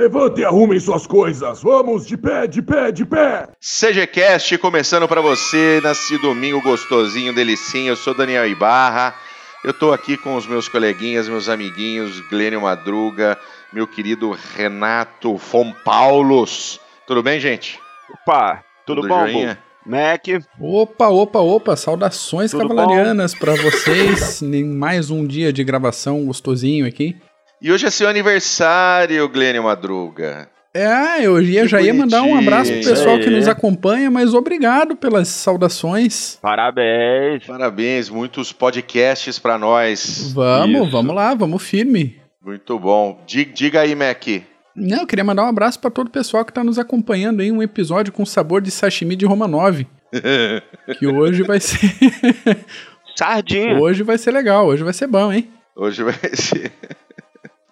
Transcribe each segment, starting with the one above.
Levante e arrumem suas coisas. Vamos de pé, de pé, de pé. CGCast começando para você nesse domingo gostosinho, delicinho. Eu sou Daniel Ibarra. Eu tô aqui com os meus coleguinhas, meus amiguinhos, Glênio Madruga, meu querido Renato Fom Paulos. Tudo bem, gente? Opa, tudo, tudo bom, joinha? Mac. Opa, opa, opa, saudações Tudo cavalarianas para vocês em mais um dia de gravação gostosinho aqui. E hoje é seu aniversário, Glênio Madruga. É, eu ia, já ia mandar um abraço pro pessoal que nos acompanha, mas obrigado pelas saudações. Parabéns. Parabéns, muitos podcasts para nós. Vamos, Isso. vamos lá, vamos firme. Muito bom. Diga, diga aí, Mac. Não, eu queria mandar um abraço para todo o pessoal que está nos acompanhando em um episódio com sabor de sashimi de Romanov. que hoje vai ser. Sardinha. Hoje vai ser legal, hoje vai ser bom, hein? Hoje vai ser.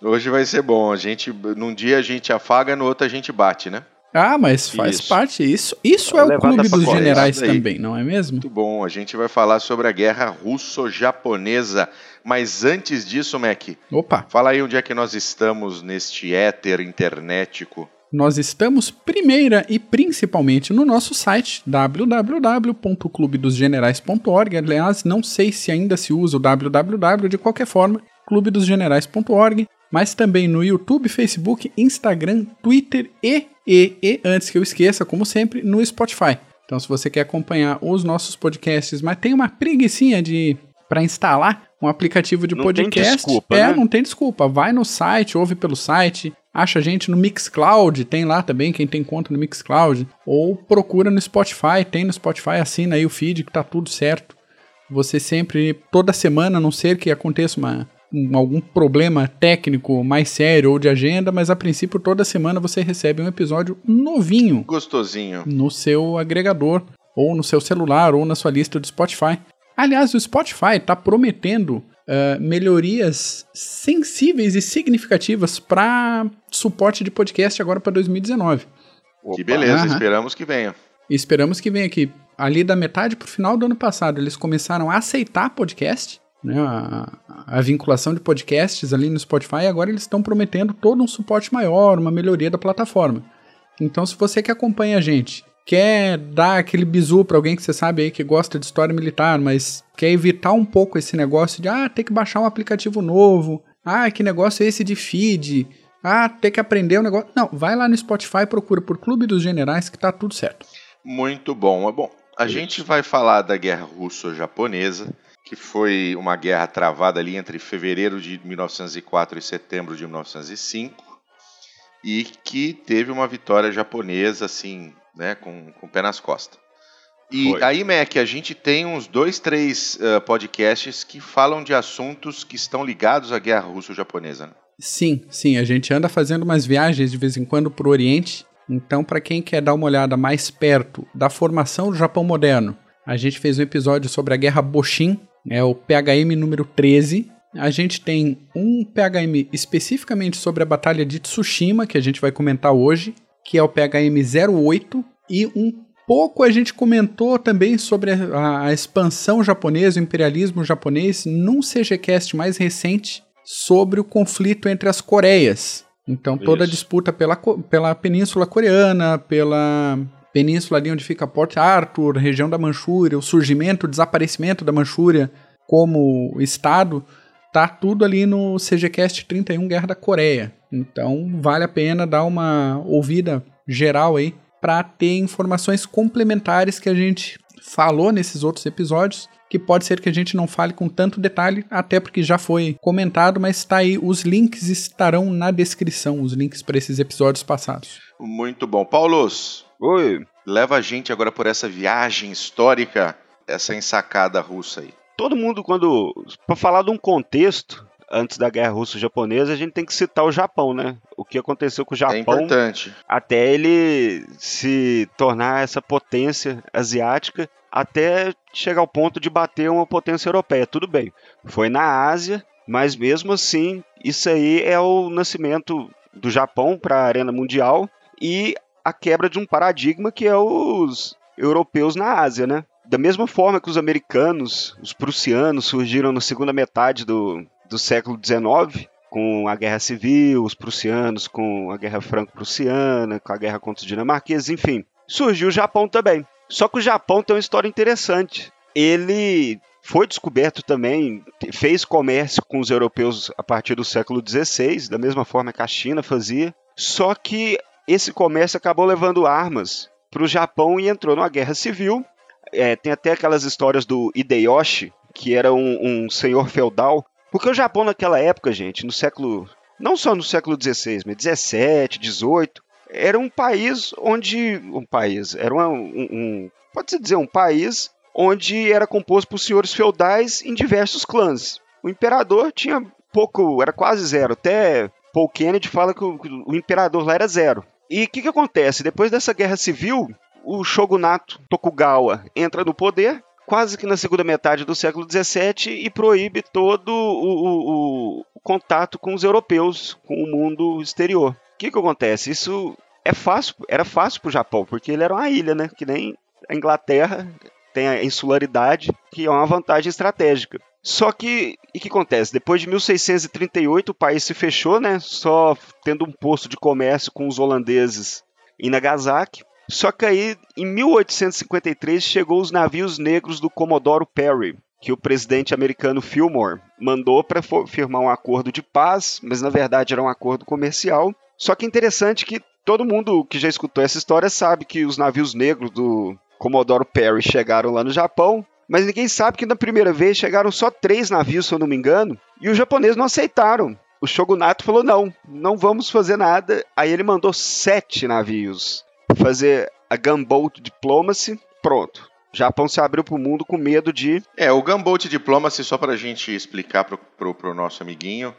Hoje vai ser bom. A gente, num dia a gente afaga, no outro a gente bate, né? Ah, mas faz isso. parte. Isso, isso é o clube dos generais também, não é mesmo? Muito bom. A gente vai falar sobre a guerra russo-japonesa. Mas antes disso, Mac, Opa. fala aí onde é que nós estamos neste éter internetico. Nós estamos primeira e principalmente no nosso site www.clubedosgenerais.org. Aliás, não sei se ainda se usa o www de qualquer forma, clubedosgenerais.org mas também no YouTube, Facebook, Instagram, Twitter e, e, e, antes que eu esqueça, como sempre, no Spotify. Então, se você quer acompanhar os nossos podcasts, mas tem uma preguiçinha de para instalar um aplicativo de não podcast, tem desculpa, é, né? não tem desculpa. Vai no site, ouve pelo site, acha a gente no Mixcloud, tem lá também quem tem conta no Mixcloud, ou procura no Spotify, tem no Spotify, assina aí o feed que tá tudo certo. Você sempre, toda semana, a não ser que aconteça uma algum problema técnico mais sério ou de agenda, mas a princípio toda semana você recebe um episódio novinho. Gostosinho. No seu agregador, ou no seu celular, ou na sua lista do Spotify. Aliás, o Spotify está prometendo uh, melhorias sensíveis e significativas para suporte de podcast agora para 2019. Opa. Que beleza, Aham. esperamos que venha. Esperamos que venha aqui. Ali da metade para o final do ano passado, eles começaram a aceitar podcast né, a, a, vinculação de podcasts ali no Spotify, agora eles estão prometendo todo um suporte maior, uma melhoria da plataforma. Então, se você que acompanha a gente, quer dar aquele bizu para alguém que você sabe aí que gosta de história militar, mas quer evitar um pouco esse negócio de ah, ter que baixar um aplicativo novo, ah, que negócio é esse de feed, ah, ter que aprender um negócio. Não, vai lá no Spotify, procura por Clube dos Generais que tá tudo certo. Muito bom. Bom, a gente vai falar da guerra russo-japonesa que foi uma guerra travada ali entre fevereiro de 1904 e setembro de 1905, e que teve uma vitória japonesa, assim, né, com, com o pé nas costas. E foi. aí, Mac, a gente tem uns dois, três uh, podcasts que falam de assuntos que estão ligados à guerra russo-japonesa. Né? Sim, sim, a gente anda fazendo umas viagens de vez em quando para o Oriente. Então, para quem quer dar uma olhada mais perto da formação do Japão moderno, a gente fez um episódio sobre a Guerra Boshin, é o PHM número 13. A gente tem um PHM especificamente sobre a Batalha de Tsushima, que a gente vai comentar hoje, que é o PHM 08, e um pouco a gente comentou também sobre a, a expansão japonesa, o imperialismo japonês, num CGCast mais recente sobre o conflito entre as Coreias. Então, toda Isso. a disputa pela, pela Península Coreana, pela península ali onde fica Port Arthur, região da Manchúria, o surgimento, o desaparecimento da Manchúria como estado, tá tudo ali no CGCast 31 Guerra da Coreia. Então vale a pena dar uma ouvida geral aí para ter informações complementares que a gente falou nesses outros episódios, que pode ser que a gente não fale com tanto detalhe, até porque já foi comentado, mas está aí, os links estarão na descrição, os links para esses episódios passados. Muito bom. Paulos, Oi. Leva a gente agora por essa viagem histórica, essa ensacada russa aí. Todo mundo, quando. Para falar de um contexto, antes da guerra russo-japonesa, a gente tem que citar o Japão, né? O que aconteceu com o Japão. É importante. Até ele se tornar essa potência asiática, até chegar ao ponto de bater uma potência europeia. Tudo bem. Foi na Ásia, mas mesmo assim, isso aí é o nascimento do Japão para a arena mundial e a quebra de um paradigma que é os europeus na Ásia, né? Da mesma forma que os americanos, os prussianos surgiram na segunda metade do, do século XIX, com a Guerra Civil, os prussianos com a Guerra Franco-Prussiana, com a guerra contra os dinamarqueses, enfim. Surgiu o Japão também. Só que o Japão tem uma história interessante. Ele foi descoberto também, fez comércio com os europeus a partir do século XVI, da mesma forma que a China fazia. Só que esse comércio acabou levando armas para o Japão e entrou numa guerra civil. É, tem até aquelas histórias do Hideyoshi, que era um, um senhor feudal. Porque o Japão naquela época, gente, no século. Não só no século XVI, mas 17, 18, era um país onde. Um país. Era uma, um, um. Pode-se dizer, um país onde era composto por senhores feudais em diversos clãs. O imperador tinha pouco, era quase zero. Até Paul Kennedy fala que o, o imperador lá era zero. E o que, que acontece? Depois dessa guerra civil, o shogunato Tokugawa entra no poder, quase que na segunda metade do século XVII, e proíbe todo o, o, o contato com os europeus, com o mundo exterior. O que, que acontece? Isso é fácil, era fácil para o Japão, porque ele era uma ilha, né? Que nem a Inglaterra tem a insularidade, que é uma vantagem estratégica. Só que, e que acontece? Depois de 1638, o país se fechou, né? Só tendo um posto de comércio com os holandeses em Nagasaki. Só que aí, em 1853, chegou os navios negros do Comodoro Perry, que o presidente americano Fillmore mandou para firmar um acordo de paz, mas na verdade era um acordo comercial. Só que interessante que todo mundo que já escutou essa história sabe que os navios negros do Comodoro Perry chegaram lá no Japão, mas ninguém sabe que na primeira vez chegaram só três navios, se eu não me engano, e os japoneses não aceitaram. O shogunato falou: não, não vamos fazer nada. Aí ele mandou sete navios fazer a Gunboat Diplomacy. Pronto. O Japão se abriu para o mundo com medo de. É, o Gunboat Diplomacy, só para a gente explicar para o nosso amiguinho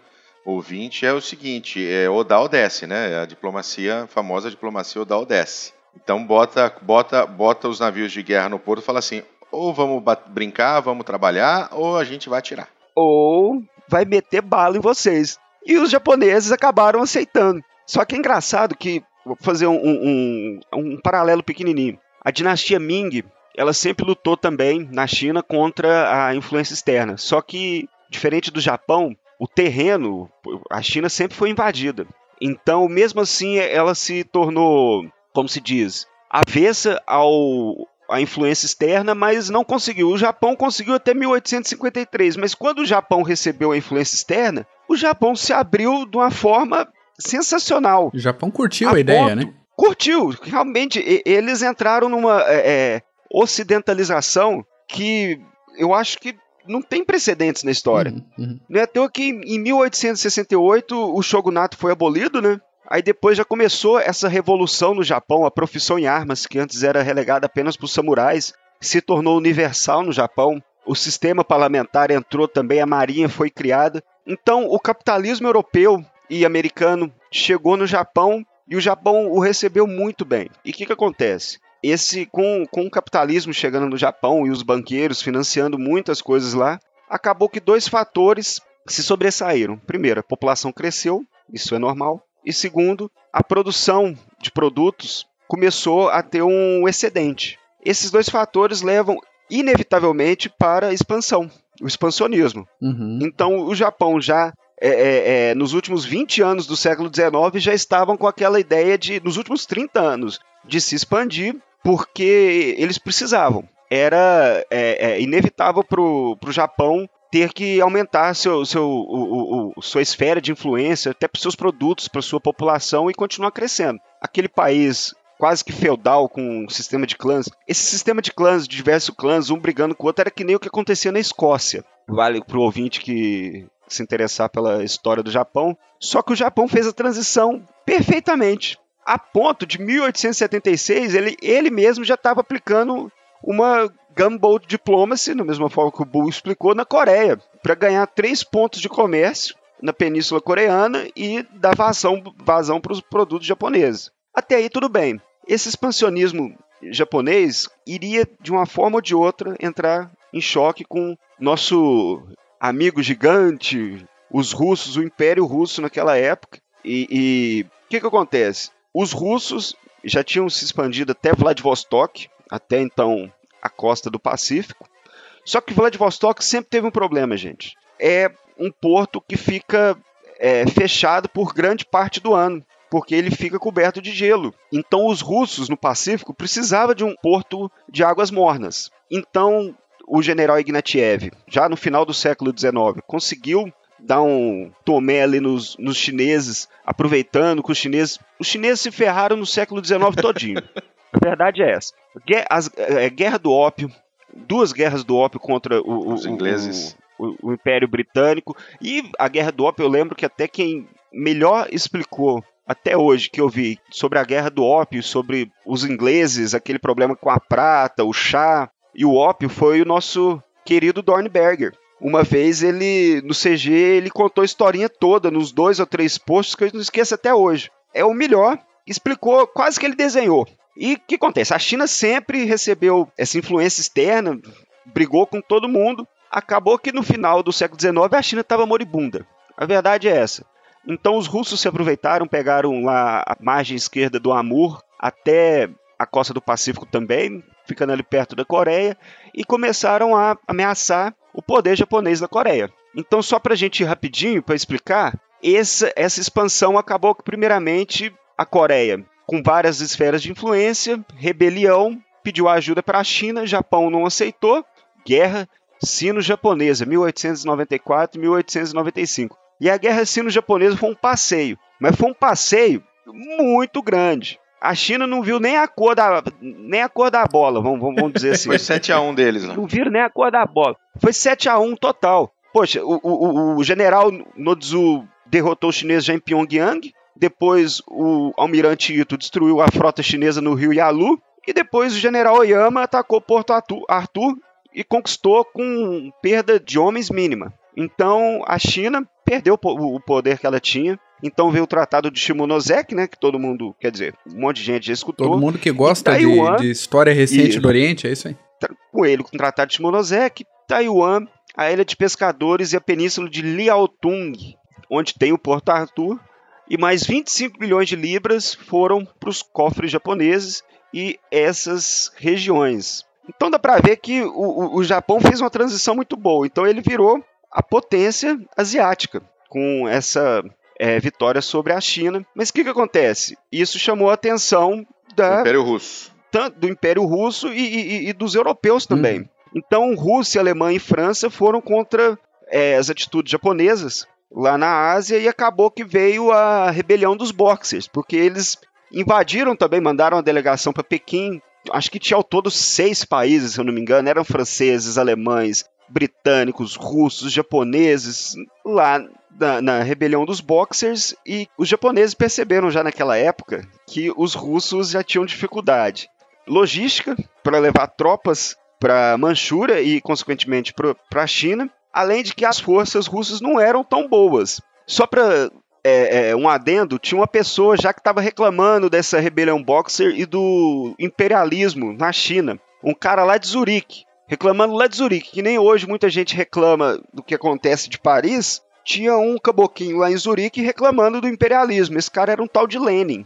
ouvinte, é o seguinte: é Odal desce, né? A diplomacia, a famosa diplomacia Odal desce. Então bota, bota, bota os navios de guerra no porto e fala assim: ou vamos brincar, vamos trabalhar, ou a gente vai atirar. Ou vai meter bala em vocês. E os japoneses acabaram aceitando. Só que é engraçado que, vou fazer um, um, um paralelo pequenininho. A dinastia Ming, ela sempre lutou também na China contra a influência externa. Só que, diferente do Japão, o terreno, a China sempre foi invadida. Então, mesmo assim, ela se tornou como se diz, avessa ao a influência externa, mas não conseguiu. O Japão conseguiu até 1853, mas quando o Japão recebeu a influência externa, o Japão se abriu de uma forma sensacional. O Japão curtiu a, a ideia, né? Curtiu, realmente. eles entraram numa é, é, ocidentalização que eu acho que não tem precedentes na história. Uhum, uhum. Não é à toa que em 1868 o shogunato foi abolido, né? Aí depois já começou essa revolução no Japão, a profissão em armas, que antes era relegada apenas para os samurais, se tornou universal no Japão. O sistema parlamentar entrou também, a marinha foi criada. Então, o capitalismo europeu e americano chegou no Japão e o Japão o recebeu muito bem. E o que, que acontece? Esse com, com o capitalismo chegando no Japão e os banqueiros financiando muitas coisas lá, acabou que dois fatores se sobressaíram. Primeiro, a população cresceu, isso é normal. E segundo, a produção de produtos começou a ter um excedente. Esses dois fatores levam inevitavelmente para a expansão, o expansionismo. Uhum. Então, o Japão já é, é, é, nos últimos 20 anos do século XIX já estavam com aquela ideia de, nos últimos 30 anos, de se expandir, porque eles precisavam. Era é, é, inevitável para o Japão ter que aumentar seu, seu, o, o, sua esfera de influência até para seus produtos, para sua população e continuar crescendo. Aquele país quase que feudal com um sistema de clãs. Esse sistema de clãs, de diversos clãs, um brigando com o outro, era que nem o que acontecia na Escócia. Vale para o ouvinte que se interessar pela história do Japão. Só que o Japão fez a transição perfeitamente. A ponto de 1876, ele, ele mesmo já estava aplicando uma Gunboat Diplomacy, da mesma forma que o Bull explicou, na Coreia, para ganhar três pontos de comércio na Península Coreana e dar vazão, vazão para os produtos japoneses. Até aí tudo bem. Esse expansionismo japonês iria, de uma forma ou de outra, entrar em choque com nosso amigo gigante, os russos, o Império Russo naquela época. E o que, que acontece? Os russos já tinham se expandido até Vladivostok, até então a costa do Pacífico. Só que Vladivostok sempre teve um problema, gente. É um porto que fica é, fechado por grande parte do ano, porque ele fica coberto de gelo. Então os russos no Pacífico precisavam de um porto de águas mornas. Então o general Ignatiev, já no final do século XIX, conseguiu dar um tomé ali nos, nos chineses, aproveitando que os chineses. Os chineses se ferraram no século XIX todinho. A verdade é essa. Guerra, as, é, guerra do ópio, duas guerras do ópio contra o, Os ingleses. O, o, o Império Britânico. E a guerra do ópio, eu lembro que até quem melhor explicou até hoje que eu vi sobre a guerra do ópio, sobre os ingleses, aquele problema com a prata, o chá e o ópio, foi o nosso querido Dornberger. Uma vez ele, no CG, ele contou a historinha toda, nos dois ou três posts, que eu não esqueço até hoje. É o melhor, explicou quase que ele desenhou. E o que acontece? A China sempre recebeu essa influência externa, brigou com todo mundo. Acabou que no final do século XIX a China estava moribunda. A verdade é essa. Então os russos se aproveitaram, pegaram lá a margem esquerda do Amur até a costa do Pacífico também, ficando ali perto da Coreia, e começaram a ameaçar o poder japonês na Coreia. Então, só para a gente ir rapidinho para explicar, essa, essa expansão acabou que, primeiramente, a Coreia, com várias esferas de influência, rebelião, pediu ajuda para a China, Japão não aceitou, guerra sino-japonesa, 1894 1895. E a guerra sino-japonesa foi um passeio, mas foi um passeio muito grande. A China não viu nem a cor da, nem a cor da bola, vamos, vamos dizer assim. Foi 7x1 deles, né? Não viram nem a cor da bola. Foi 7x1 total. Poxa, o, o, o general Nodzu derrotou os chineses já em Pyongyang. Depois o almirante Ito destruiu a frota chinesa no rio Yalu. E depois o general Oyama atacou Porto Arthur e conquistou com perda de homens mínima. Então a China perdeu o poder que ela tinha. Então veio o Tratado de Shimonoseki, né? Que todo mundo, quer dizer, um monte de gente já escutou. Todo mundo que gosta de, de, história recente E- do Oriente, é isso aí. com ele, com o Tratado de Shimonoseki, Taiwan, a Ilha de Pescadores e a Península de Liaotung, onde tem o Porto Arthur, e mais 25 milhões de libras foram para os cofres japoneses e essas regiões. Então dá para ver que o, o- o Japão fez uma transição muito boa. Então ele virou a potência asiática com essa é, vitória sobre a China. Mas o que, que acontece? Isso chamou a atenção da, Império Russo. tanto do Império Russo e, e- e dos europeus também. Então, Rússia, Alemanha e França foram contra é, as atitudes japonesas lá na Ásia e acabou que veio a rebelião dos Boxers, porque eles invadiram também, mandaram uma delegação para Pequim. Acho que tinha ao todo seis países, se eu não me engano, eram franceses, alemães, britânicos, russos, japoneses, lá na, na rebelião dos Boxers, e os japoneses perceberam já naquela época que os russos já tinham dificuldade logística para levar tropas para Manchúria e, consequentemente, para a China, além de que as forças russas não eram tão boas. Só para é, é, um adendo, tinha uma pessoa já que estava reclamando dessa rebelião Boxer e do imperialismo na China. Um cara lá de Zurique, reclamando lá de Zurique, que nem hoje muita gente reclama do que acontece de Paris. Tinha um caboquinho lá em Zurique reclamando do imperialismo. Esse cara era um tal de Lenin.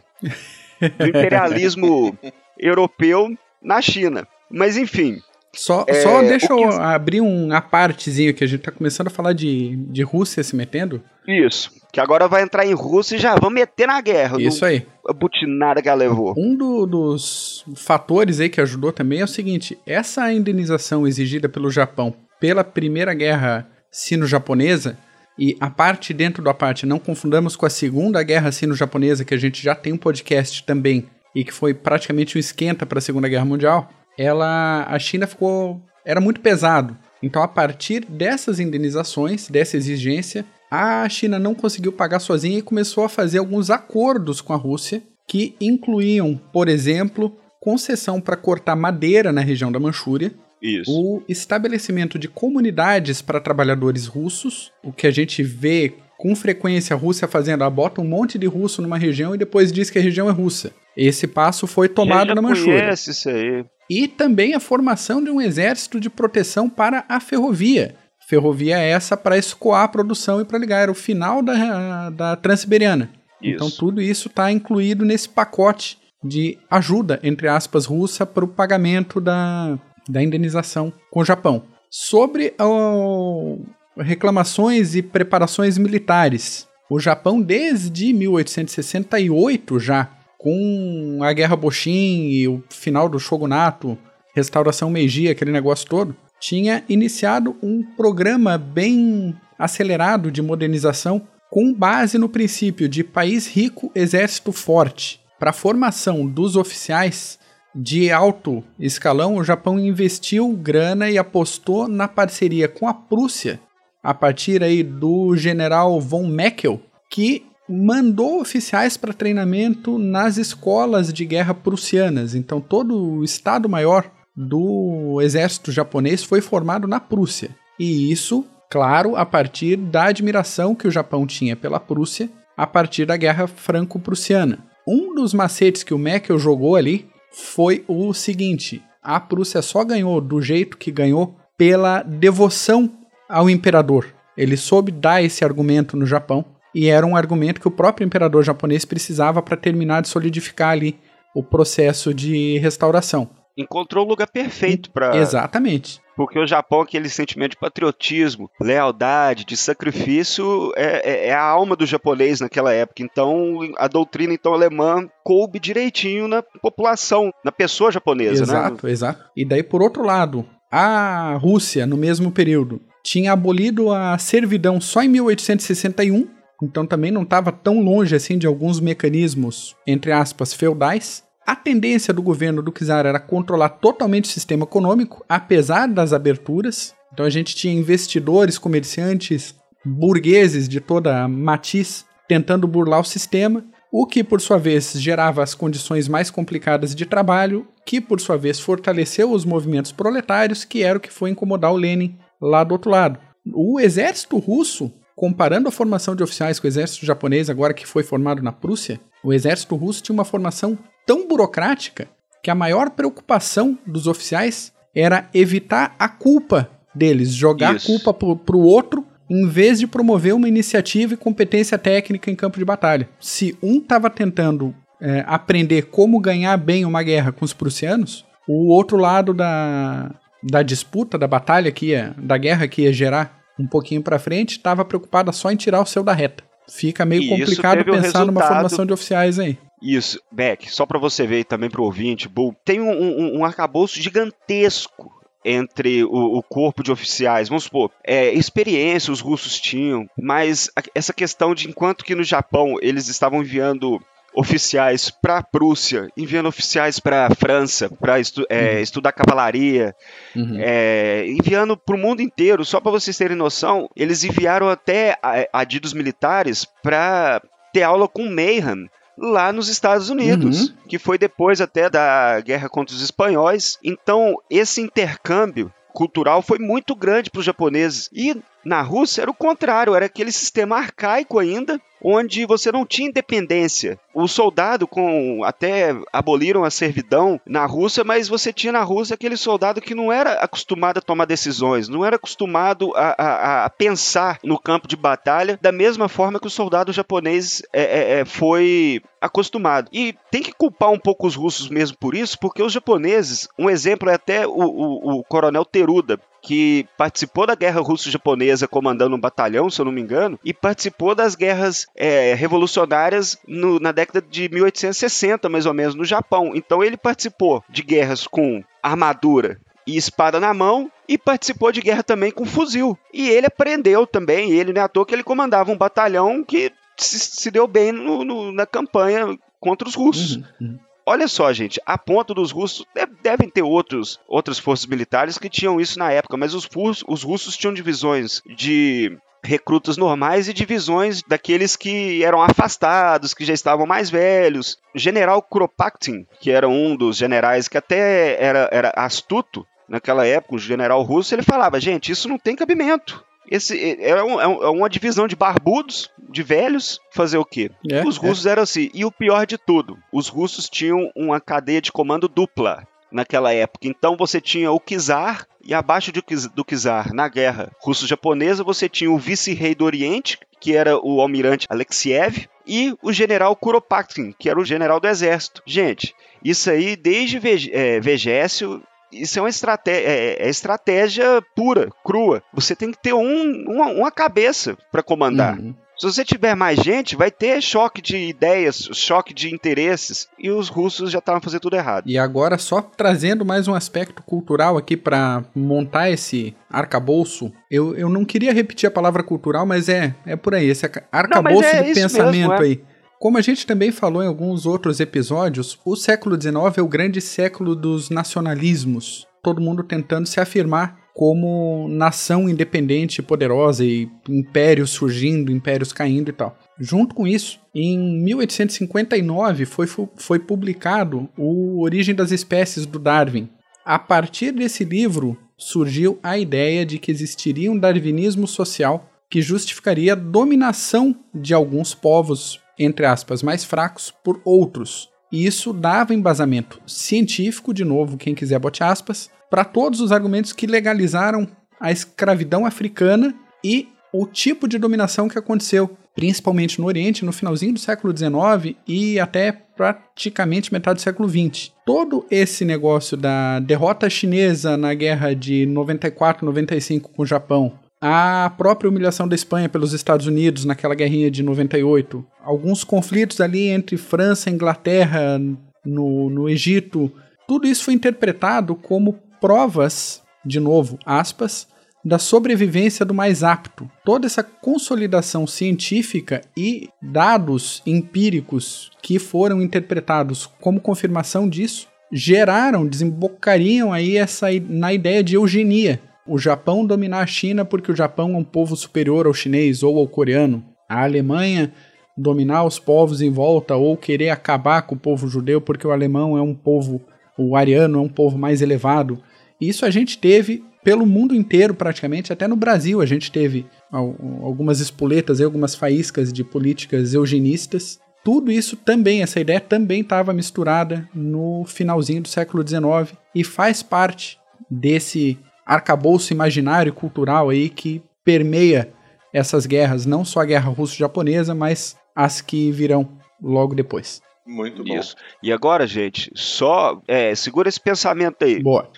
Do imperialismo europeu na China. Mas enfim, Só, É, só deixa que- eu abrir um apartezinho que a gente tá começando a falar de, de Rússia se metendo. isso. Que agora vai entrar em Rússia e já vamos meter na guerra. Isso aí. A butinada que ela levou. Um do- dos fatores aí que ajudou também é o seguinte: essa indenização exigida pelo Japão pela Primeira Guerra Sino-Japonesa, e a parte dentro da parte, não confundamos com a Segunda Guerra Sino-Japonesa, que a gente já tem um podcast também, e que foi praticamente um esquenta para a Segunda Guerra Mundial, ela, a China ficou. era muito pesado. Então, a partir dessas indenizações, dessa exigência, a China não conseguiu pagar sozinha e começou a fazer alguns acordos com a Rússia que incluíam, por exemplo, concessão para cortar madeira na região da Manchúria, Isso. o estabelecimento de comunidades para trabalhadores russos, o que a gente vê com frequência a Rússia fazendo, ela bota um monte de russo numa região e depois diz que a região é russa. Esse passo foi tomado na Manchúria. conhece isso aí. E também a formação de um exército de proteção para a ferrovia. Ferrovia essa para escoar a produção e para ligar. Era o final da, da Transiberiana. Isso. Então tudo isso está incluído nesse pacote de ajuda, entre aspas, russa para o pagamento da, da indenização com o Japão. Sobre o- reclamações e preparações militares. O Japão, desde 1868 já, com a Guerra Boshin e o final do Shogunato, restauração Meiji, aquele negócio todo, tinha iniciado um programa bem acelerado de modernização com base no princípio de país rico, exército forte. Para a formação dos oficiais de alto escalão, o Japão investiu grana e apostou na parceria com a Prússia, a partir aí do general von Meckel, que mandou oficiais para treinamento nas escolas de guerra prussianas. Então todo o Estado-Maior do exército japonês foi formado na Prússia. E isso, claro, a partir da admiração que o Japão tinha pela Prússia a partir da Guerra Franco-Prussiana. Um dos macetes que o Meckel jogou ali foi o seguinte: a Prússia só ganhou do jeito que ganhou pela devoção ao imperador. Ele soube dar esse argumento no Japão e era um argumento que o próprio imperador japonês precisava para terminar de solidificar ali o processo de restauração. Encontrou o lugar perfeito para. Exatamente. Porque o Japão, aquele sentimento de patriotismo, lealdade, de sacrifício, é, é, é, a alma do japonês naquela época. Então, a doutrina então alemã coube direitinho na população, na pessoa japonesa. Né? Exato, né? exato. E daí, por outro lado, a Rússia, no mesmo período, tinha abolido a servidão só em 1861. Então também não estava tão longe assim de alguns mecanismos, entre aspas, feudais. A tendência do governo do czar era controlar totalmente o sistema econômico, apesar das aberturas. Então a gente tinha investidores, comerciantes, burgueses de toda matiz tentando burlar o sistema, o que por sua vez gerava as condições mais complicadas de trabalho, que por sua vez fortaleceu os movimentos proletários, que era o que foi incomodar o Lenin lá do outro lado. O exército russo, comparando a formação de oficiais com o exército japonês, agora que foi formado na Prússia, o exército russo tinha uma formação tão burocrática que a maior preocupação dos oficiais era evitar a culpa deles, jogar Isso. a culpa pro, pro outro em vez de promover uma iniciativa e competência técnica em campo de batalha. Se um estava tentando é, aprender como ganhar bem uma guerra com os prussianos, o outro lado da, da disputa, da batalha que ia, da guerra que ia gerar um pouquinho para frente, estava preocupada só em tirar o seu da reta. Fica meio e complicado pensar numa formação de oficiais aí. Isso, Beck, só para você ver e também para o ouvinte, Bull, tem um, um, um arcabouço gigantesco entre o, o, corpo de oficiais. Vamos supor, é, experiência os russos tinham, mas a, essa questão de enquanto que no Japão eles estavam enviando oficiais para a Prússia, enviando oficiais para a França para estu é, uhum. estudar cavalaria, uhum. é, enviando para o mundo inteiro. Só para vocês terem noção, eles enviaram até adidos militares para ter aula com Mayhem lá nos Estados Unidos, uhum. que foi depois até da guerra contra os espanhóis. Então, esse intercâmbio cultural foi muito grande para os japoneses. E na Rússia era o contrário, era aquele sistema arcaico ainda, onde você não tinha independência. O soldado com até aboliram a servidão na Rússia, mas você tinha na Rússia aquele soldado que não era acostumado a tomar decisões, não era acostumado a, a, a pensar no campo de batalha da mesma forma que o soldado japonês é, é, é, foi acostumado. E tem que culpar um pouco os russos mesmo por isso, porque os japoneses, um exemplo é até o, o, o coronel Teruda, que participou da guerra russo-japonesa comandando um batalhão, se eu não me engano, e participou das guerras é, revolucionárias no, na década de 1860, mais ou menos, no Japão. Então ele participou de guerras com armadura e espada na mão e participou de guerra também com fuzil. E ele aprendeu também, ele não é à toa que ele comandava um batalhão que se, se deu bem no, no, na campanha contra os russos. Uhum, uhum. Olha só, gente, a ponto dos russos devem ter outros, outras forças militares que tinham isso na época, mas os, os russos tinham divisões de recrutas normais e divisões daqueles que eram afastados, que já estavam mais velhos. General Kropotkin, que era um dos generais que até era, era astuto naquela época, o general russo, ele falava: gente, isso não tem cabimento. Esse é, é, um, é, uma divisão de barbudos, de velhos, fazer o quê? É, os russos é. eram assim. E o pior de tudo, os russos tinham uma cadeia de comando dupla naquela época. Então você tinha o czar e abaixo do czar, na guerra russo-japonesa, você tinha o vice-rei do Oriente, que era o almirante Alexiev, e o general Kuropatkin, que era o general do exército. Gente, isso aí desde é, Vegésio isso é uma estratégia, é, é, estratégia pura, crua. Você tem que ter um, uma, uma cabeça para comandar. Uhum. Se você tiver mais gente, vai ter choque de ideias, choque de interesses, e os russos já estavam fazendo tudo errado. E agora, só trazendo mais um aspecto cultural aqui para montar esse arcabouço, eu, eu não queria repetir a palavra cultural, mas é, é por aí, esse arcabouço não, é de pensamento mesmo, é. aí. Como a gente também falou em alguns outros episódios, o século XIX é o grande século dos nacionalismos. Todo mundo tentando se afirmar como nação independente e poderosa e impérios surgindo, impérios caindo e tal. Junto com isso, em 1859 foi, foi publicado o Origem das Espécies do Darwin. A partir desse livro surgiu a ideia de que existiria um darwinismo social que justificaria a dominação de alguns povos entre aspas, mais fracos por outros. E isso dava embasamento científico, de novo, quem quiser bote aspas, para todos os argumentos que legalizaram a escravidão africana e o tipo de dominação que aconteceu, principalmente no Oriente, no finalzinho do século XIX e até praticamente metade do século XX. Todo esse negócio da derrota chinesa na guerra de 94-95 com o Japão, a própria humilhação da Espanha pelos Estados Unidos naquela guerrinha de 98, alguns conflitos ali entre França e Inglaterra no, no Egito, tudo isso foi interpretado como provas, de novo, aspas, da sobrevivência do mais apto. Toda essa consolidação científica e dados empíricos que foram interpretados como confirmação disso geraram, desembocariam aí essa na ideia de eugenia, o Japão dominar a China porque o Japão é um povo superior ao chinês ou ao coreano, a Alemanha dominar os povos em volta ou querer acabar com o povo judeu porque o alemão é um povo, o ariano é um povo mais elevado. Isso a gente teve pelo mundo inteiro praticamente, até no Brasil a gente teve algumas espoletas, algumas faíscas de políticas eugenistas. Tudo isso também, essa ideia também estava misturada no finalzinho do século XIX e faz parte desse arcabouço imaginário e cultural aí que permeia essas guerras, não só a guerra russo-japonesa, mas as que virão logo depois. Muito bom. Isso. E agora, gente, só é, segura esse pensamento aí. Boa.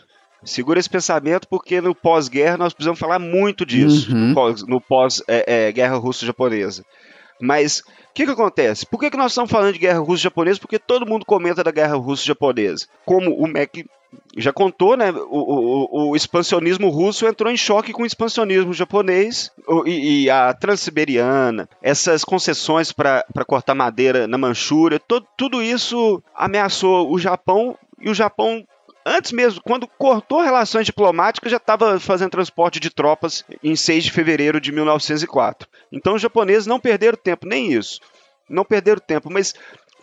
Segura esse pensamento porque no pós-guerra nós precisamos falar muito disso, uhum. no pós-guerra é, é, russo-japonesa. Mas o que, que acontece? Por que, que nós estamos falando de guerra russo-japonesa? Porque todo mundo comenta da guerra russo-japonesa. Como o Mac já contou, né? O, o, o, expansionismo russo entrou em choque com o expansionismo japonês e, e a transiberiana, essas concessões para cortar madeira na Manchúria, to, tudo isso ameaçou o Japão e o Japão antes mesmo, quando cortou relações diplomáticas, já estava fazendo transporte de tropas em 6 de fevereiro de 1904. Então os japoneses não perderam tempo, nem isso. Não perderam tempo, mas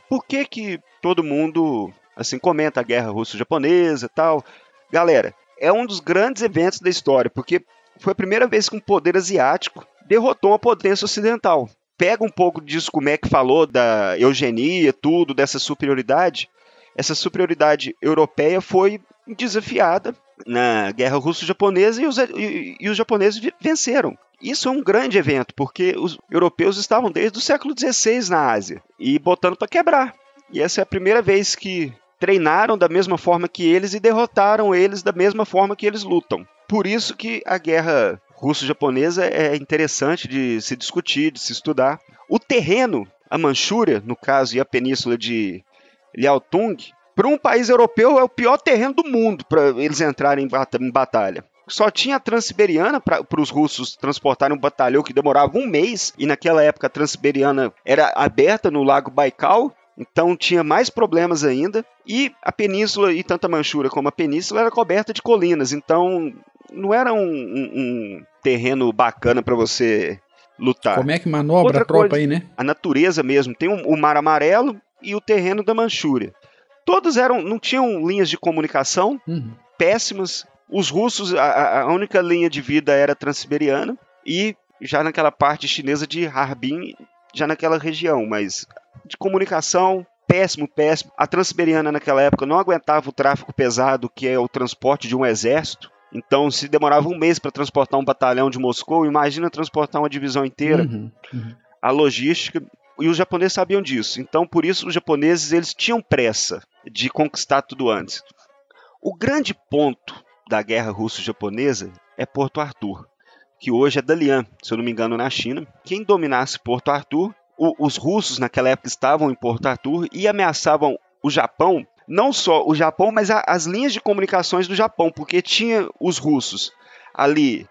por que que todo mundo assim comenta a guerra russo-japonesa tal? Galera, é um dos grandes eventos da história, porque foi a primeira vez que um poder asiático derrotou uma potência ocidental. Pega um pouco disso como é que falou da eugenia, tudo, dessa superioridade, essa superioridade europeia foi desafiada na guerra russo-japonesa e os, e, e os japoneses venceram. Isso é um grande evento, porque os europeus estavam desde o século XVI na Ásia e botando para quebrar. E essa é a primeira vez que treinaram da mesma forma que eles e derrotaram eles da mesma forma que eles lutam. Por isso que a guerra russo-japonesa é interessante de se discutir, de se estudar. O terreno, a Manchúria, no caso, e a península de Liaotung, para um país europeu é o pior terreno do mundo para eles entrarem em batalha. Só tinha a Transiberiana para os russos transportarem um batalhão que demorava um mês, e naquela época a Transiberiana era aberta no Lago Baikal, então tinha mais problemas ainda. E a península, e tanto a Manchúria como a península, era coberta de colinas, então não era um, um, um terreno bacana para você lutar. Como é que manobra Outra a tropa coisa, aí, né? A natureza mesmo. Tem o um, Mar Amarelo, e o terreno da Manchúria. Todos eram, não tinham linhas de comunicação uhum. péssimas. Os russos, a, a, única linha de vida era transiberiana e já naquela parte chinesa de Harbin, já naquela região, mas de comunicação péssimo, péssimo. A transiberiana naquela época não aguentava o tráfego pesado que é o transporte de um exército. Então, se demorava um mês para transportar um batalhão de Moscou, imagina transportar uma divisão inteira. Uhum, uhum. A logística e os japoneses sabiam disso. Então, por isso, os japoneses eles tinham pressa de conquistar tudo antes. O grande ponto da guerra russo-japonesa é Porto Arthur, que hoje é Dalian, se eu não me engano, na China. Quem dominasse Porto Arthur, o, os russos naquela época estavam em Porto Arthur e ameaçavam o Japão, não só o Japão, mas a, as linhas de comunicações do Japão, porque tinha os russos ali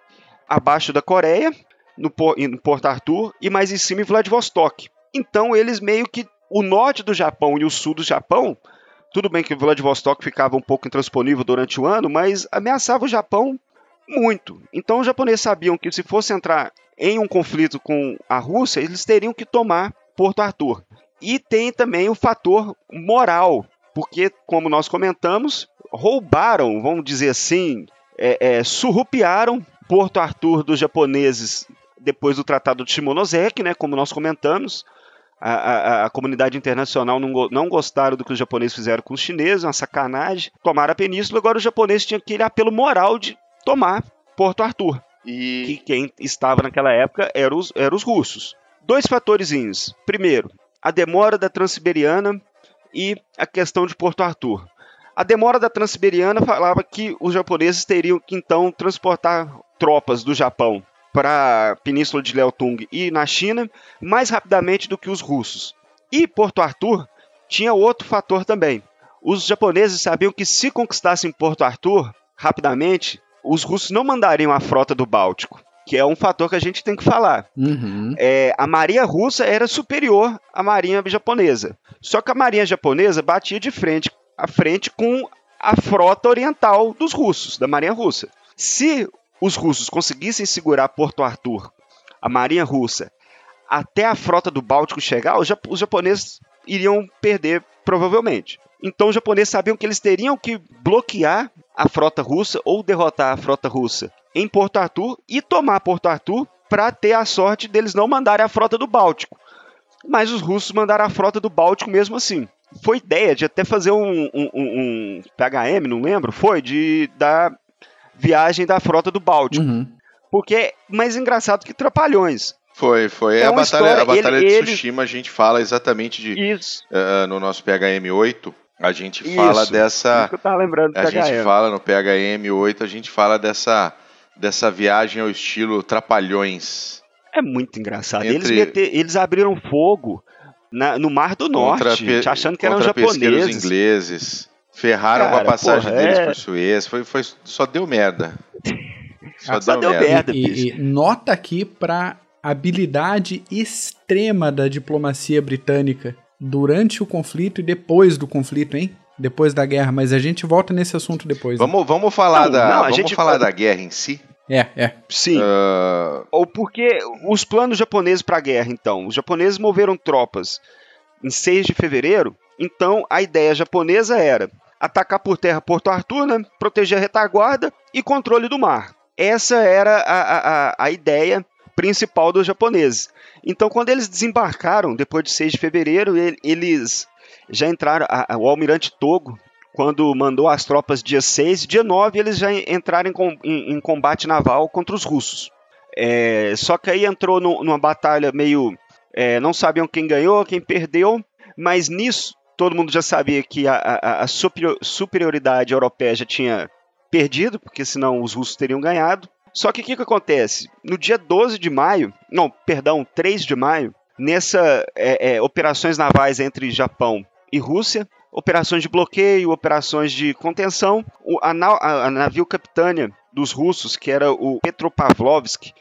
abaixo da Coreia, no, Porto Arthur, e mais em cima em Vladivostok. Então eles meio que o norte do Japão e o sul do Japão, tudo bem que Vladivostok ficava um pouco intransponível durante o ano, mas ameaçava o Japão muito. Então os japoneses sabiam que se fosse entrar em um conflito com a Rússia, eles teriam que tomar Porto Arthur. E tem também o fator moral, porque, como nós comentamos, roubaram, vamos dizer assim, é, é, surrupiaram Porto Arthur dos japoneses depois do Tratado de Shimonoseki, né, como nós comentamos. A, a, a, comunidade internacional não, não gostaram do que os japoneses fizeram com os chineses, uma sacanagem. Tomaram a península, agora os japoneses tinham aquele apelo moral de tomar Porto Arthur. E que quem estava naquela época eram os, eram os russos. Dois fatorzinhos. Primeiro, a demora da Transiberiana e a questão de Porto Arthur. A demora da Transiberiana falava que os japoneses teriam que então transportar tropas do Japão para a Península de Liaotung e na China mais rapidamente do que os russos. E Porto Arthur tinha outro fator também. Os japoneses sabiam que se conquistassem Porto Arthur rapidamente, os russos não mandariam a frota do Báltico, que é um fator que a gente tem que falar. Uhum. É, a marinha russa era superior à marinha japonesa. Só que a marinha japonesa batia de frente a frente com a frota oriental dos russos, da marinha russa. Se os russos conseguissem segurar Porto Arthur, a marinha russa, até a frota do Báltico chegar, os japoneses iriam perder provavelmente. Então os japoneses sabiam que eles teriam que bloquear a frota russa ou derrotar a frota russa em Porto Arthur e tomar Porto Arthur para ter a sorte deles não mandarem a frota do Báltico. Mas os russos mandaram a frota do Báltico mesmo assim. Foi ideia de até fazer um, um, um, PHM, não lembro, foi de da viagem da frota do Báltico. Uhum. Porque é mais engraçado que Trapalhões. Foi, foi. É a batalha, história, a batalha ele, de Tsushima, ele... a gente fala exatamente de. Isso. Uh, no nosso PHM 8, a gente fala Isso, dessa. Isso que eu tava lembrando do a PHM. gente fala no PHM 8, a gente fala dessa, dessa viagem ao estilo Trapalhões. É muito engraçado. Entre... Eles, meter, eles abriram fogo na, no Mar do Norte, pe... achando que eram japoneses. ingleses. Ferraram Cara, com a passagem porra, deles é... por Suez. Foi, foi, só deu merda. Só, só deu, deu merda. merda e, e, nota aqui pra habilidade extrema da diplomacia britânica durante o conflito e depois do conflito, hein? Depois da guerra, mas a gente volta nesse assunto depois. Vamos, vamos falar, não, da, não, vamos gente... falar da guerra em si? É, é. Sim. Uh... Ou porque os planos japoneses para a guerra, então. Os japoneses moveram tropas em 6 de fevereiro, então a ideia japonesa era atacar por terra Porto Arthur, né, proteger a retaguarda e controle do mar. Essa era a, a, a ideia principal dos japoneses. Então, quando eles desembarcaram, depois de 6 de fevereiro, eles já entraram. A, o almirante Togo, quando mandou as tropas dia 6, dia 9 eles já entraram em, em, em combate naval contra os russos. É, só que aí entrou no, numa batalha meio. É, não sabiam quem ganhou, quem perdeu, mas nisso todo mundo já sabia que a, a, a superioridade europeia já tinha perdido, porque senão os russos teriam ganhado. Só que o que, que acontece? No dia 12 de maio, não, perdão, 3 de maio, nessa é, é, operações navais entre Japão e Rússia, operações de bloqueio, operações de contenção, o, a, a, a navio capitânia dos russos, que era o Petropavlovsk,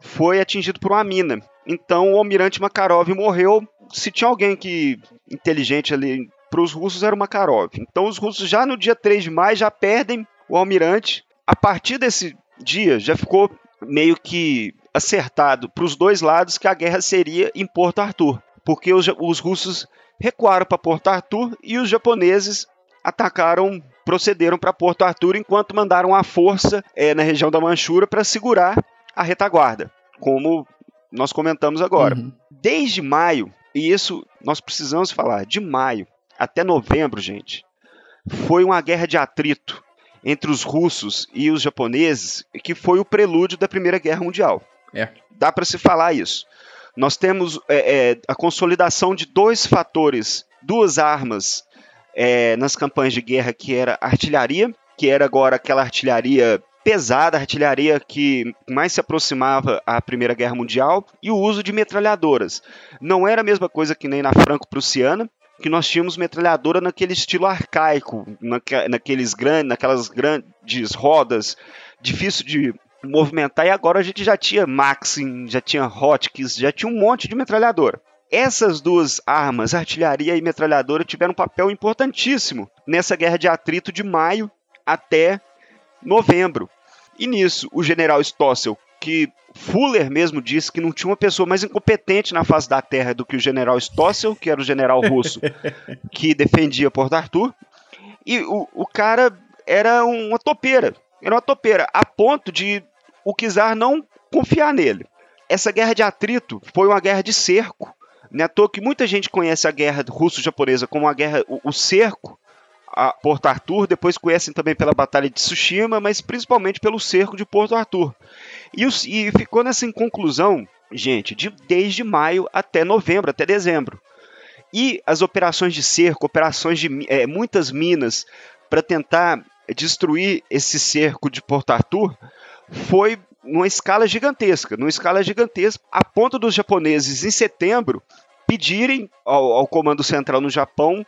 foi atingido por uma mina. Então o almirante Makarov morreu. Se tinha alguém que inteligente ali para os russos era o Makarov. Então os russos já no dia 3 de maio já perdem o almirante. A partir desse dia já ficou meio que acertado para os dois lados que a guerra seria em Porto Arthur, porque os, os russos recuaram para Porto Arthur e os japoneses atacaram, procederam para Porto Arthur enquanto mandaram a força é, na região da Manchura para segurar a retaguarda, como nós comentamos agora. Uhum. Desde maio, e isso nós precisamos falar, de maio até novembro, gente, foi uma guerra de atrito entre os russos e os japoneses, que foi o prelúdio da Primeira Guerra Mundial. É. Dá para se falar isso. Nós temos é, é, a consolidação de dois fatores, duas armas é, nas campanhas de guerra, que era artilharia, que era agora aquela artilharia pesada, a artilharia que mais se aproximava à Primeira Guerra Mundial, e o uso de metralhadoras. Não era a mesma coisa que nem na Franco-Prussiana, que nós tínhamos metralhadora naquele estilo arcaico, naqueles grandes, naquelas grandes rodas, difícil de movimentar, e agora a gente já tinha Maxim, já tinha Hotkeys, já tinha um monte de metralhadora. Essas duas armas, artilharia e metralhadora, tiveram um papel importantíssimo nessa guerra de atrito de maio até novembro. E nisso, o general Stossel, que Fuller mesmo disse que não tinha uma pessoa mais incompetente na face da Terra do que o general Stossel, que era o general russo que defendia Porto Arthur. E o, o cara era uma topeira. Era uma topeira, a ponto de o czar não confiar nele. Essa guerra de atrito foi uma guerra de cerco. Não é à toa que muita gente conhece a guerra russo-japonesa como a guerra, o, o cerco a Porto Arthur, depois conhecem também pela Batalha de Tsushima, mas principalmente pelo cerco de Porto Arthur. E, e ficou nessa conclusão, gente, de, desde maio até novembro, até dezembro. E as operações de cerco, operações de é, muitas minas para tentar destruir esse cerco de Porto Arthur, foi numa escala gigantesca, numa escala gigantesca, a ponto dos japoneses em setembro pedirem ao, ao comando central no Japão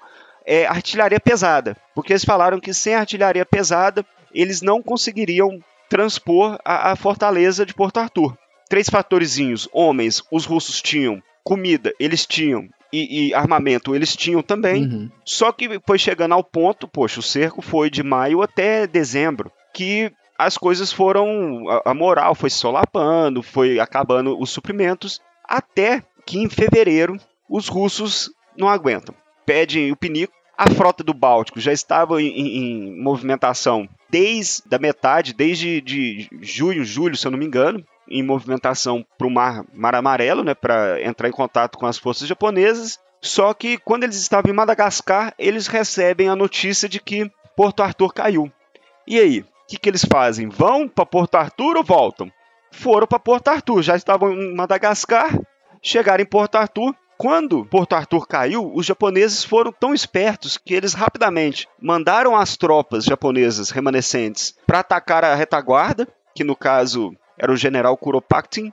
é, artilharia pesada, porque eles falaram que sem artilharia pesada eles não conseguiriam transpor a, a fortaleza de Porto Arthur. Três fatorzinhos: homens, os russos tinham, comida, eles tinham, e, e, armamento eles tinham também. Uhum. Só que foi chegando ao ponto, poxa, o cerco foi de maio até dezembro, que as coisas foram. A, a moral foi solapando, foi acabando os suprimentos, até que em fevereiro os russos não aguentam. Pedem o pinico. A frota do Báltico já estava em, em movimentação desde a metade, desde de junho, julho, se eu não me engano, em movimentação para o mar, mar Amarelo, né, para entrar em contato com as forças japonesas. Só que quando eles estavam em Madagascar, eles recebem a notícia de que Porto Arthur caiu. E aí, o que, que eles fazem? Vão para Porto Arthur ou voltam? Foram para Porto Arthur, já estavam em Madagascar, chegaram em Porto Arthur, quando Porto Arthur caiu, os japoneses foram tão espertos que eles rapidamente mandaram as tropas japonesas remanescentes para atacar a retaguarda, que no caso era o general Kuropatkin,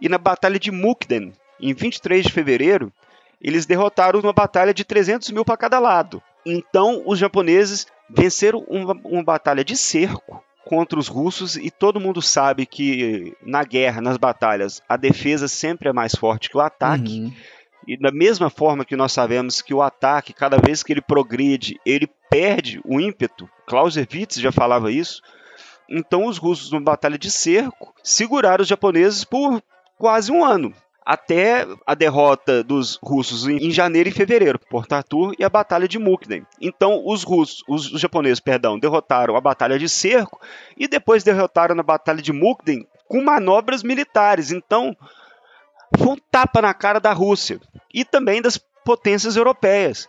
e na Batalha de Mukden, em 23 de fevereiro, eles derrotaram uma batalha de 300 mil para cada lado. Então, os japoneses venceram uma, uma batalha de cerco contra os russos e todo mundo sabe que na guerra, nas batalhas, a defesa sempre é mais forte que o ataque. Uhum. E da mesma forma que nós sabemos que o ataque, cada vez que ele progride, ele perde o ímpeto, Clausewitz já falava isso. Então os russos, numa batalha de cerco, seguraram os japoneses por quase um ano, até a derrota dos russos em janeiro e fevereiro, Porto Arthur e a batalha de Mukden. Então os russos, os, os japoneses, perdão, derrotaram a batalha de cerco e depois derrotaram na batalha de Mukden com manobras militares. Então foi um tapa na cara da Rússia e também das potências europeias.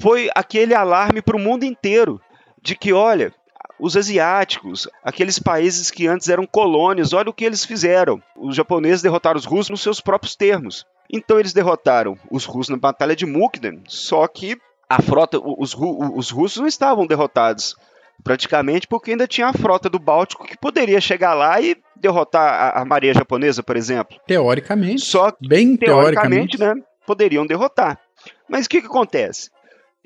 Foi aquele alarme para o mundo inteiro de que, olha, os asiáticos, aqueles países que antes eram colônias, olha o que eles fizeram. Os japoneses derrotaram os russos nos seus próprios termos. Então eles derrotaram os russos na Batalha de Mukden, só que a frota, os, os russos não estavam derrotados praticamente porque ainda tinha a frota do Báltico que poderia chegar lá e derrotar a, a marinha japonesa, por exemplo. Teoricamente. Só que, bem teoricamente, teoricamente, né, poderiam derrotar. Mas o que, que acontece?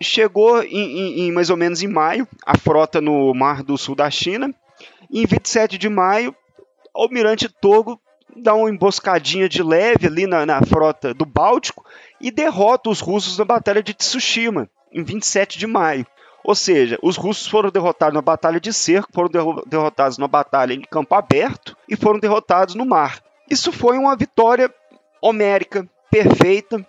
Chegou em, em, em, mais ou menos em maio, a frota no Mar do Sul da China. E em 27 de maio, o almirante Togo dá uma emboscadinha de leve ali na, na frota do Báltico e derrota os russos na Batalha de Tsushima, em 27 de maio. Ou seja, os russos foram derrotados na batalha de cerco, foram derrotados na batalha em campo aberto e foram derrotados no mar. Isso foi uma vitória homérica, perfeita.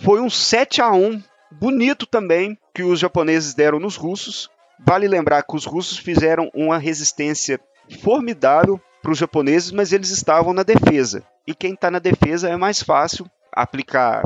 Foi um 7 a 1 bonito também que os japoneses deram nos russos. Vale lembrar que os russos fizeram uma resistência formidável para os japoneses, mas eles estavam na defesa. E quem está na defesa é mais fácil aplicar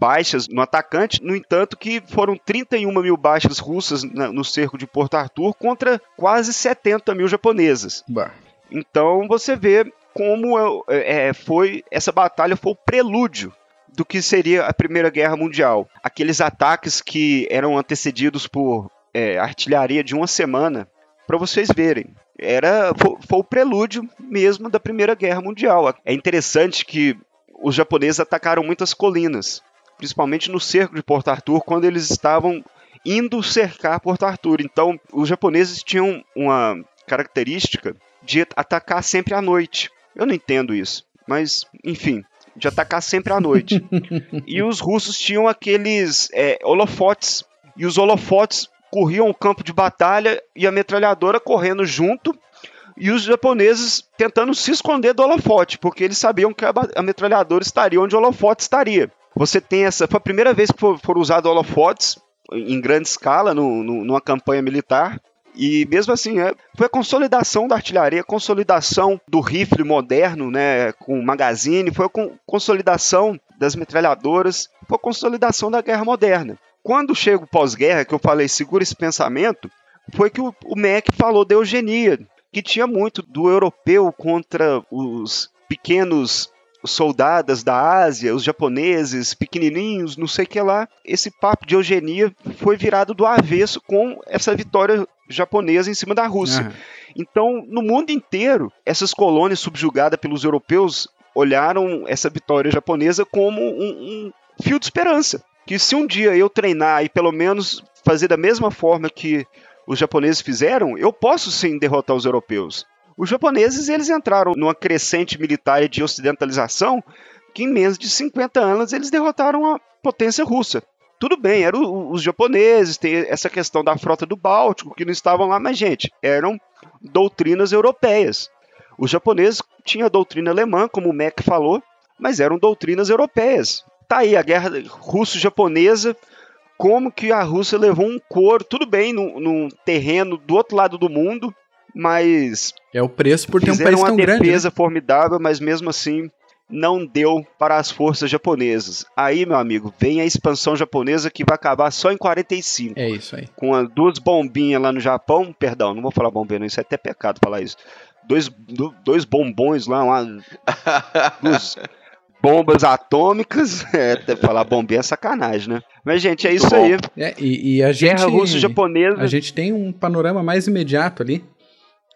baixas no atacante, no entanto que foram 31 mil baixas russas no cerco de Porto Arthur contra quase 70 mil japonesas. Bah. Então você vê como é, é, foi essa batalha foi o prelúdio do que seria a Primeira Guerra Mundial. Aqueles ataques que eram antecedidos por é, artilharia de uma semana, para vocês verem. era foi, foi o prelúdio mesmo da Primeira Guerra Mundial. É interessante que os japoneses atacaram muitas colinas, principalmente no cerco de Porto Arthur, quando eles estavam indo cercar Porto Arthur. Então, os japoneses tinham uma característica de atacar sempre à noite. Eu não entendo isso, mas enfim, de atacar sempre à noite. e os russos tinham aqueles é, holofotes, e os holofotes corriam o campo de batalha e a metralhadora correndo junto, e os japoneses tentando se esconder do holofote, porque eles sabiam que a metralhadora estaria onde o holofote estaria. Você tem essa. Foi a primeira vez que foram usados holofotes em grande escala no, no, numa campanha militar. E mesmo assim, é, foi a consolidação da artilharia, a consolidação do rifle moderno, né, com magazine, foi a consolidação das metralhadoras, foi a consolidação da guerra moderna. Quando chega o pós-guerra, que eu falei, segura esse pensamento, foi que o, o Mac falou da eugenia, que tinha muito do europeu contra os pequenos soldadas da Ásia, os japoneses, pequenininhos, não sei o que lá. Esse papo de eugenia foi virado do avesso com essa vitória japonesa em cima da Rússia. Uhum. Então, no mundo inteiro, essas colônias subjugadas pelos europeus olharam essa vitória japonesa como um, um fio de esperança. Que se um dia eu treinar e pelo menos fazer da mesma forma que os japoneses fizeram, eu posso sim derrotar os europeus. Os japoneses eles entraram numa crescente militar de ocidentalização que em menos de 50 anos eles derrotaram a potência russa. Tudo bem, eram os japoneses, tem essa questão da frota do Báltico, que não estavam lá, mas, gente, eram doutrinas europeias. Os japoneses tinham a doutrina alemã, como o Mac falou, mas eram doutrinas europeias. Tá aí a guerra russo-japonesa, como que a Rússia levou um couro, tudo bem, num, num terreno do outro lado do mundo, mas. É o preço por ter um país tão grande. uma defesa né? formidável, mas mesmo assim não deu para as forças japonesas. Aí, meu amigo, vem a expansão japonesa que vai acabar só em 45. É isso aí. Com as duas bombinhas lá no Japão, perdão, não vou falar bombinha, não, isso é até pecado falar isso. Dois, dois bombons lá, uma, duas bombas atômicas, é, até falar bombinha é sacanagem, né? Mas, gente, é isso aí. É, e, e a gente, Guerra russo-japonesa. A gente tem um panorama mais imediato ali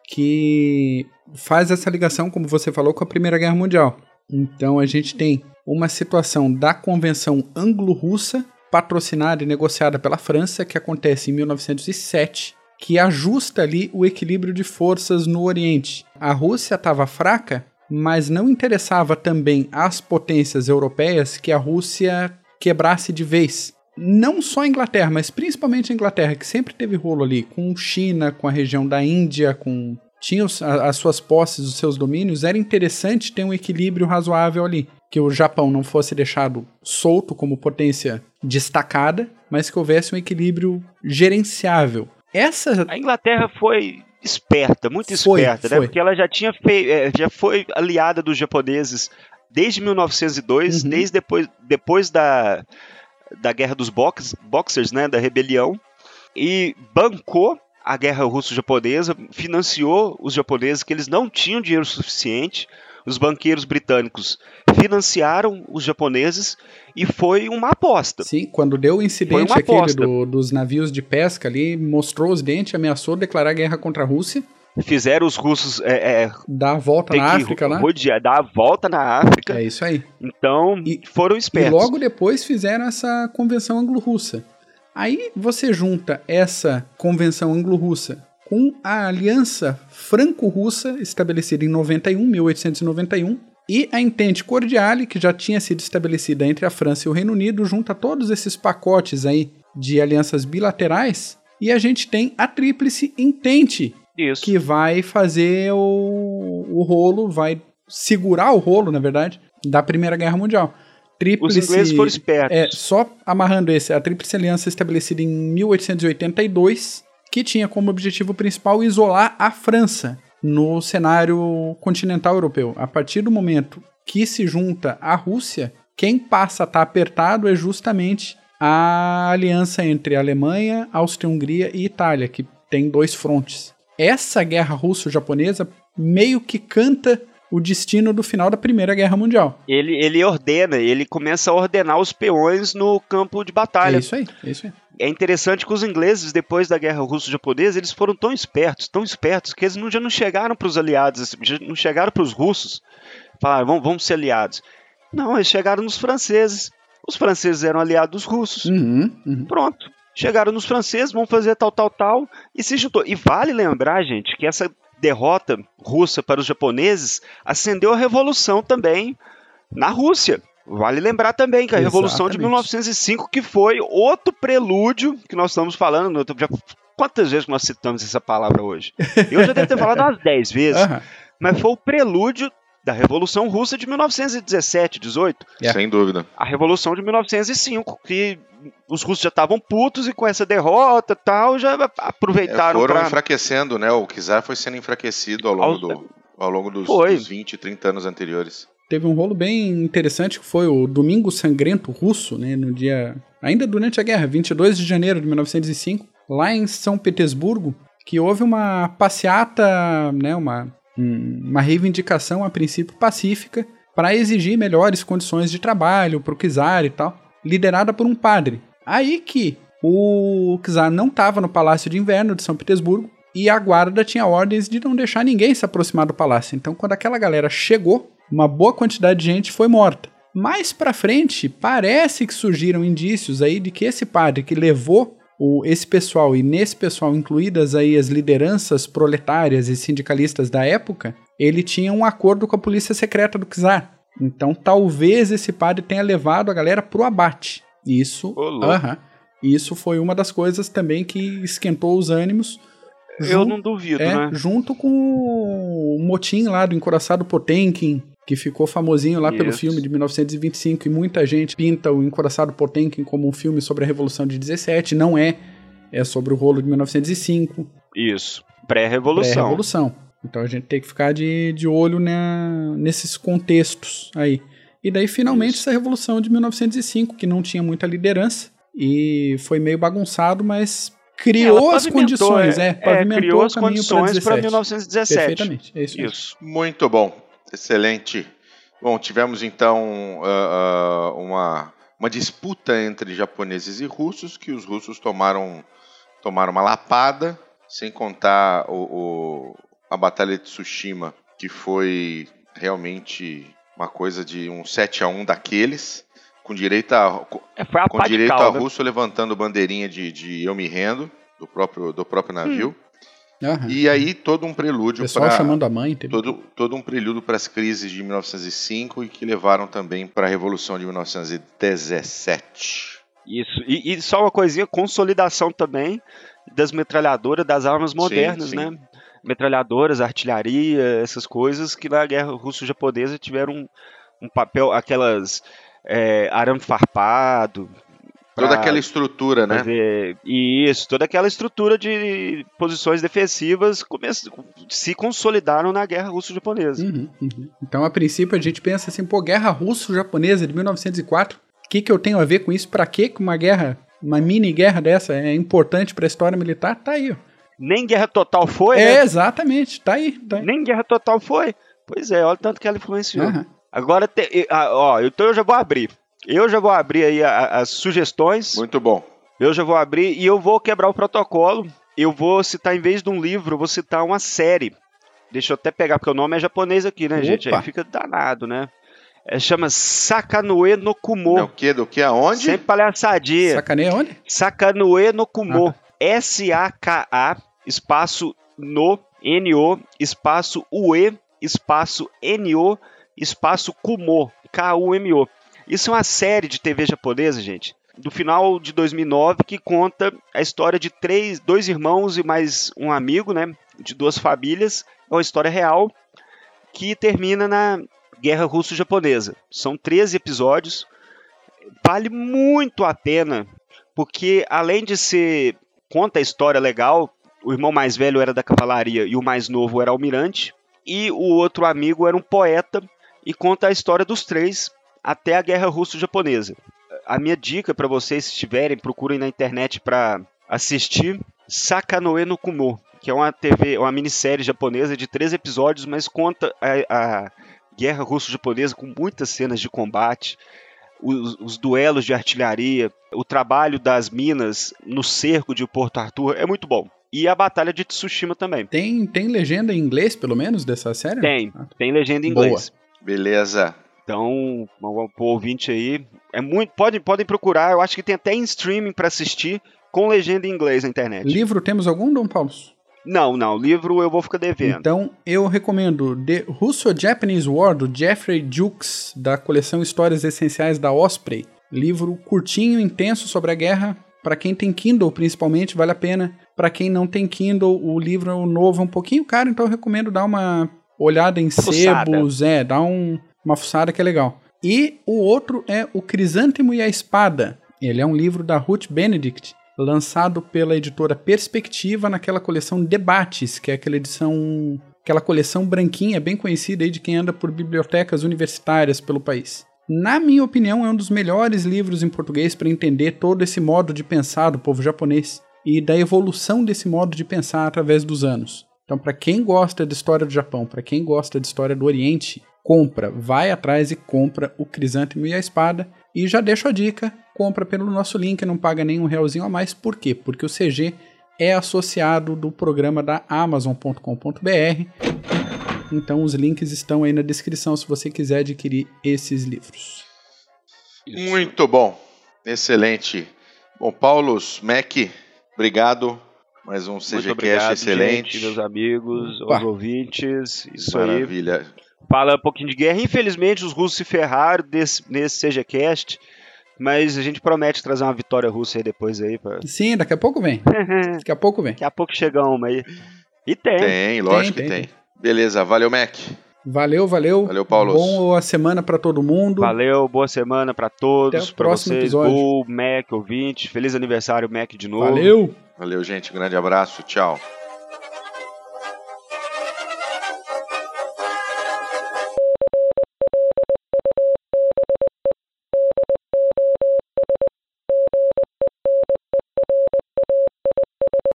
que faz essa ligação, como você falou, com a Primeira Guerra Mundial. Então a gente tem uma situação da Convenção Anglo-Russa, patrocinada e negociada pela França, que acontece em 1907, que ajusta ali o equilíbrio de forças no Oriente. A Rússia estava fraca, mas não interessava também às potências europeias que a Rússia quebrasse de vez. Não só a Inglaterra, mas principalmente a Inglaterra, que sempre teve rolo ali com China, com a região da Índia, com tinha as suas posses, os seus domínios, era interessante ter um equilíbrio razoável ali. Que o Japão não fosse deixado solto como potência destacada, mas que houvesse um equilíbrio gerenciável. Essa. A Inglaterra foi esperta, muito foi, esperta, né? Porque ela já tinha feito, é, já foi aliada dos japoneses desde 1902, uhum. desde depois, depois da, da guerra dos box, boxers, né, da rebelião, e bancou a guerra russo-japonesa, financiou os japoneses que eles não tinham dinheiro suficiente. Os banqueiros britânicos financiaram os japoneses e foi uma aposta. Sim, quando deu o incidente aquele do, dos navios de pesca ali, mostrou os dentes, ameaçou declarar guerra contra a Rússia. Fizeram os russos é, é, dar a volta na África, né? Rodear, dar a volta na África. É isso aí. Então, e, foram espertos. E logo depois fizeram essa convenção anglo-russa Aí você junta essa convenção anglo-russa com a aliança franco-russa estabelecida em 91, 1891, e a Entente Cordiale, que já tinha sido estabelecida entre a França e o Reino Unido, junta todos esses pacotes aí de alianças bilaterais, e a gente tem a Tríplice Entente, Isso. que vai fazer o, o rolo, vai segurar o rolo, na verdade, da Primeira Guerra Mundial tríplice. Os ingleses foram espertos. É, só amarrando esse, a Tríplice Aliança estabelecida em 1882, que tinha como objetivo principal isolar a França no cenário continental europeu. A partir do momento que se junta a Rússia, quem passa a estar apertado é justamente a aliança entre Alemanha, Áustria-Hungria e Itália, que tem dois frontes. Essa guerra russo-japonesa meio que canta o destino do final da Primeira Guerra Mundial. Ele, ele ordena, ele começa a ordenar os peões no campo de batalha. É isso aí, é isso aí. é interessante que os ingleses, depois da guerra russo-japonesa, eles foram tão espertos, tão espertos, que eles não, já não chegaram para os aliados, assim, não chegaram para os russos, falaram, vamos, vamos ser aliados. Não, eles chegaram nos franceses. Os franceses eram aliados dos russos. Uhum, uhum. Pronto. Chegaram nos franceses, vão fazer tal, tal, tal, e se juntou. E vale lembrar, gente, que essa derrota russa para os japoneses acendeu a revolução também na Rússia. Vale lembrar também que a Revolução de 1905, que foi outro prelúdio que nós estamos falando, já, quantas vezes nós citamos essa palavra hoje? Eu já devo ter falado umas 10 vezes, uhum. mas foi o prelúdio da Revolução Russa de 1917, 18. Yeah. Sem dúvida. A Revolução de 1905, que os russos já estavam putos e com essa derrota tal, já aproveitaram. É, foram pra... enfraquecendo, né? O Czar foi sendo enfraquecido ao longo, ao... Do, ao longo dos, dos 20, 30 anos anteriores. Teve um rolo bem interessante que foi o Domingo Sangrento Russo, né? No dia. Ainda durante a guerra, 22 de janeiro de 1905, lá em São Petersburgo, que houve uma passeata, né? Uma uma reivindicação a princípio pacífica para exigir melhores condições de trabalho para o czar e tal, liderada por um padre. Aí que o czar não estava no Palácio de Inverno de São Petersburgo e a guarda tinha ordens de não deixar ninguém se aproximar do palácio. Então, quando aquela galera chegou, uma boa quantidade de gente foi morta. Mais para frente, parece que surgiram indícios aí de que esse padre que levou o, esse pessoal, e nesse pessoal incluídas aí as lideranças proletárias e sindicalistas da época, ele tinha um acordo com a polícia secreta do czar. Então talvez esse padre tenha levado a galera pro abate. Isso, uh -huh, isso foi uma das coisas também que esquentou os ânimos. Eu não duvido, é, né? Junto com o motim lá do encoraçado Potemkin, que ficou famosinho lá Isso. pelo filme de 1925 e muita gente pinta o Encoraçado Potemkin como um filme sobre a Revolução de 17, não é, é sobre o rolo de 1905. Isso, pré-revolução. Pré-revolução. Então a gente tem que ficar de, de olho na, nesses contextos aí. E daí finalmente Isso. essa revolução de 1905, que não tinha muita liderança e foi meio bagunçado, mas criou as condições, é, é pavimentou é, criou as condições para 1917. Perfeitamente, é isso. isso. Muito bom. Excelente. Bom, tivemos então uh, uh, uma, uma disputa entre japoneses e russos, que os russos tomaram, tomaram uma lapada, sem contar o, o, a Batalha de Tsushima, que foi realmente uma coisa de um 7 a 1 daqueles, com direito a, é, com direito a russo levantando bandeirinha de, de eu me rendo, do próprio, do próprio navio. Hum. Uhum. E aí todo um prelúdio para chamando a mãe, todo todo um prelúdio para as crises de 1905 e que levaram também para a revolução de 1917. Isso. E, e, só uma coisinha, consolidação também das metralhadoras, das armas modernas, sim, sim. né? Metralhadoras, artilharia, essas coisas que na guerra russo-japonesa tiveram um, um, papel, aquelas é, arame farpado, Toda aquela estrutura, né? Fazer, isso, toda aquela estrutura de posições defensivas se consolidaram na guerra russo-japonesa. Uhum, uhum. Então, a princípio, a gente pensa assim, pô, guerra russo-japonesa de 1904, o que, que eu tenho a ver com isso? Para que uma guerra, uma mini guerra dessa é importante para a história militar? Tá aí, ó. Nem guerra total foi, é, né? exatamente, tá aí, tá aí. Nem guerra total foi. Pois é, olha o tanto que ela influenciou. Uhum. Agora, te, ó, então eu já vou abrir. Eu já vou abrir aí a, as sugestões. Muito bom. Eu já vou abrir e eu vou quebrar o protocolo. Eu vou citar, em vez de um livro, eu vou citar uma série. Deixa eu até pegar, porque o nome é japonês aqui, né, Opa. gente? Aí fica danado, né? É, chama Sakanue no Kumo. O que? Do que aonde? Sem palhaçadinha. Sakanue onde? Sakanue no Kumo. Ah. S-A-K-A, espaço no, N-O, espaço U-E, espaço N-O, espaço Kumo, K-U-M-O. Isso é uma série de TV japonesa, gente, do final de 2009 que conta a história de três, dois irmãos e mais um amigo, né, de duas famílias. É uma história real que termina na Guerra Russo-Japonesa. São 13 episódios. Vale muito a pena, porque além de ser conta a história legal, o irmão mais velho era da cavalaria e o mais novo era almirante, e o outro amigo era um poeta e conta a história dos três até a Guerra Russo-Japonesa. A minha dica para vocês, se tiverem, procurem na internet para assistir Sakanoe no Kumo, que é uma TV, uma minissérie japonesa de três episódios, mas conta a, a Guerra Russo-Japonesa com muitas cenas de combate. os, os, duelos de artilharia, o trabalho das minas no cerco de Porto Arthur é muito bom. E a Batalha de Tsushima também. Tem, tem legenda em inglês, pelo menos, dessa série? Tem, ah. tem legenda em inglês. Boa. Beleza. Então, pro ouvinte aí, é muito, podem, podem procurar, eu acho que tem até em streaming para assistir com legenda em inglês na internet. Livro temos algum, Dom Paulo? Não, não, livro eu vou ficar devendo. Então, eu recomendo The Russo-Japanese War, do Jeffrey Jukes, da coleção Histórias Essenciais da Osprey. Livro curtinho, intenso sobre a guerra. Para quem tem Kindle, principalmente, vale a pena. Para quem não tem Kindle, o livro novo é um pouquinho caro, então eu recomendo dar uma olhada em fuçada. sebos, é, dar um, uma fuçada que é legal. E o outro é O Crisântemo e a Espada. Ele é um livro da Ruth Benedict, lançado pela editora Perspectiva naquela coleção Debates, que é aquela edição, aquela coleção branquinha bem conhecida aí de quem anda por bibliotecas universitárias pelo país. Na minha opinião, é um dos melhores livros em português para entender todo esse modo de pensar do povo japonês e da evolução desse modo de pensar através dos anos. Então, para quem gosta de história do Japão, para quem gosta de história do Oriente, compra, vai atrás e compra o Crisântemo e a Espada. E já deixo a dica, compra pelo nosso link, não paga nenhum realzinho a mais. Por quê? Porque o CG é associado do programa da Amazon.com.br. Então os links estão aí na descrição se você quiser adquirir esses livros. Muito bom, excelente. Bom, Paulos, Mac, obrigado. Mais um CGCast excelente. Gente, meus amigos, Opa. os ouvintes, isso Maravilha. aí fala um pouquinho de guerra. Infelizmente, os russos se ferraram desse, nesse CGCast. Mas a gente promete trazer uma vitória russa aí depois aí. Pra... Sim, daqui a pouco vem. daqui a pouco vem. Daqui a pouco chega uma aí. E tem. Tem, lógico tem, que tem. tem. Beleza, valeu, Mac. Valeu, valeu. Valeu, Paulo. Boa semana para todo mundo. Valeu, boa semana para todos. Até o próximo vocês, episódio. Bull, Mac, ouvinte. Feliz aniversário, Mac, de novo. Valeu. Valeu, gente. Um grande abraço. Tchau.